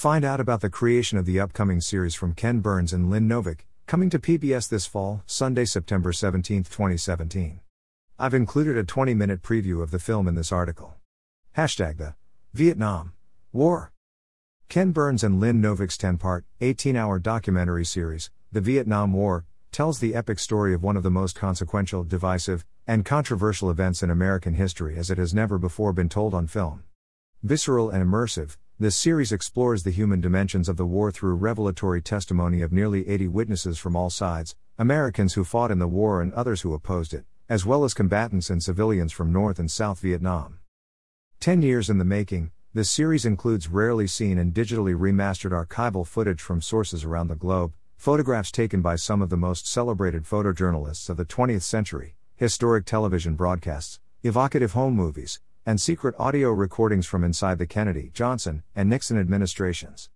Find out about the creation of the upcoming series from Ken Burns and Lynn Novick, coming to PBS this fall, Sunday, September 17, 2017. I've included a 20 minute preview of the film in this article. Hashtag the Vietnam War. Ken Burns and Lynn Novick's 10 part, 18 hour documentary series, The Vietnam War, tells the epic story of one of the most consequential, divisive, and controversial events in American history as it has never before been told on film. Visceral and immersive, this series explores the human dimensions of the war through revelatory testimony of nearly 80 witnesses from all sides Americans who fought in the war and others who opposed it, as well as combatants and civilians from North and South Vietnam. Ten years in the making, this series includes rarely seen and digitally remastered archival footage from sources around the globe, photographs taken by some of the most celebrated photojournalists of the 20th century, historic television broadcasts, evocative home movies, and secret audio recordings from inside the Kennedy, Johnson, and Nixon administrations.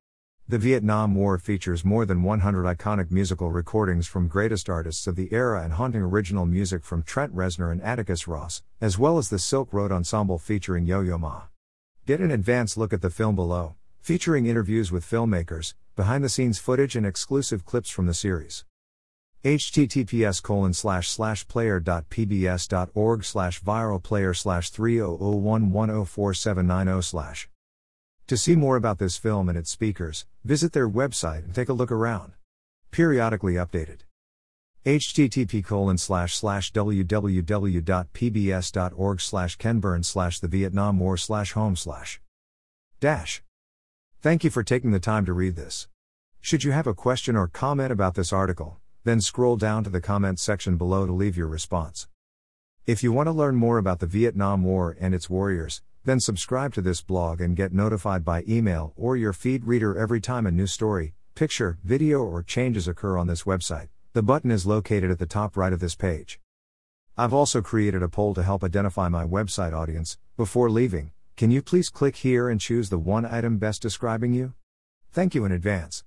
The Vietnam War features more than 100 iconic musical recordings from greatest artists of the era and haunting original music from Trent Reznor and Atticus Ross, as well as the Silk Road Ensemble featuring Yo Yo Ma. Get an advance look at the film below, featuring interviews with filmmakers, behind the scenes footage, and exclusive clips from the series https colon slash slash player.pbs.org slash viral player slash 30011047990 slash. To see more about this film and its speakers, visit their website and take a look around. Periodically updated. http colon slash slash www.pbs.org slash kenburn slash the Vietnam War slash home slash. Dash. Thank you for taking the time to read this. Should you have a question or comment about this article, then scroll down to the comments section below to leave your response. If you want to learn more about the Vietnam War and its warriors, then subscribe to this blog and get notified by email or your feed reader every time a new story, picture, video, or changes occur on this website. The button is located at the top right of this page. I've also created a poll to help identify my website audience. Before leaving, can you please click here and choose the one item best describing you? Thank you in advance.